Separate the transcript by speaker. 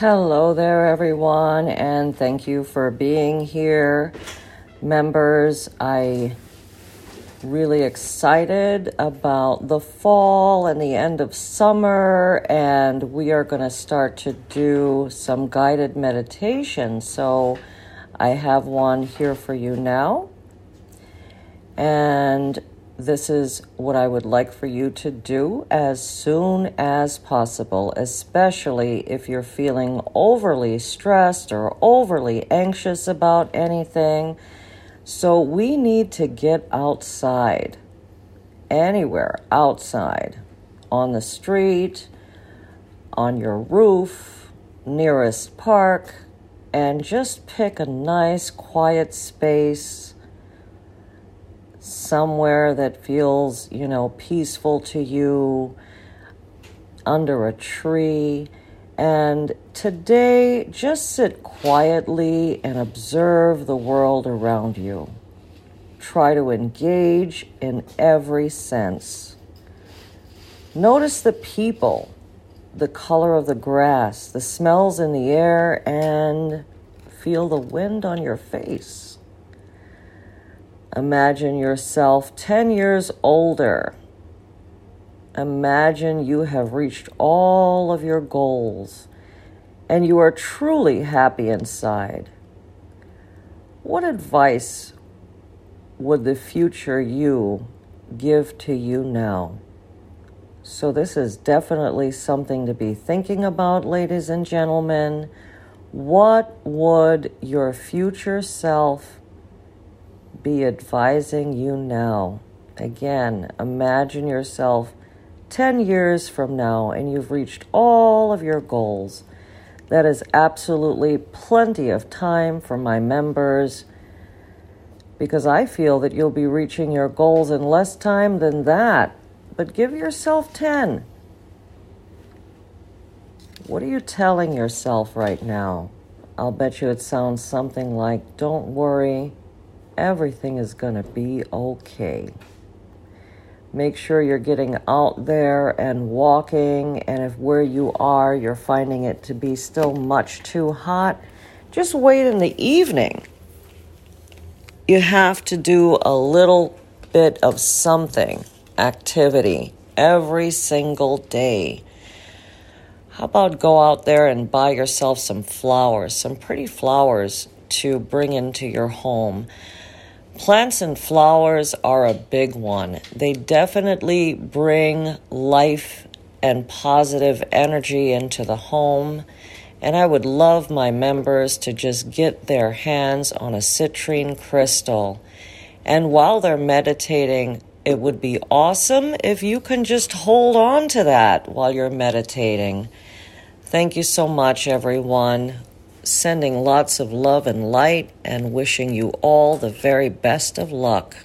Speaker 1: Hello there, everyone, and thank you for being here. Members, I really excited about the fall and the end of summer, and we are going to start to do some guided meditation. So, I have one here for you now. And this is what I would like for you to do as soon as possible, especially if you're feeling overly stressed or overly anxious about anything. So, we need to get outside, anywhere outside, on the street, on your roof, nearest park, and just pick a nice quiet space somewhere that feels, you know, peaceful to you, under a tree. And today, just sit quietly and observe the world around you. Try to engage in every sense. Notice the people, the color of the grass, the smells in the air, and feel the wind on your face. Imagine yourself 10 years older. Imagine you have reached all of your goals and you are truly happy inside. What advice would the future you give to you now? So, this is definitely something to be thinking about, ladies and gentlemen. What would your future self be advising you now. Again, imagine yourself 10 years from now and you've reached all of your goals. That is absolutely plenty of time for my members because I feel that you'll be reaching your goals in less time than that. But give yourself 10. What are you telling yourself right now? I'll bet you it sounds something like, Don't worry, everything is going to be okay. Make sure you're getting out there and walking, and if where you are you're finding it to be still much too hot, just wait in the evening. You have to do a little bit of something, activity, every single day. How about go out there and buy yourself some flowers, some pretty flowers to bring into your home? Plants and flowers are a big one. They definitely bring life and positive energy into the home. And I would love my members to just get their hands on a citrine crystal. And while they're meditating, it would be awesome if you can just hold on to that while you're meditating. Thank you so much, everyone sending lots of love and light and wishing you all the very best of luck.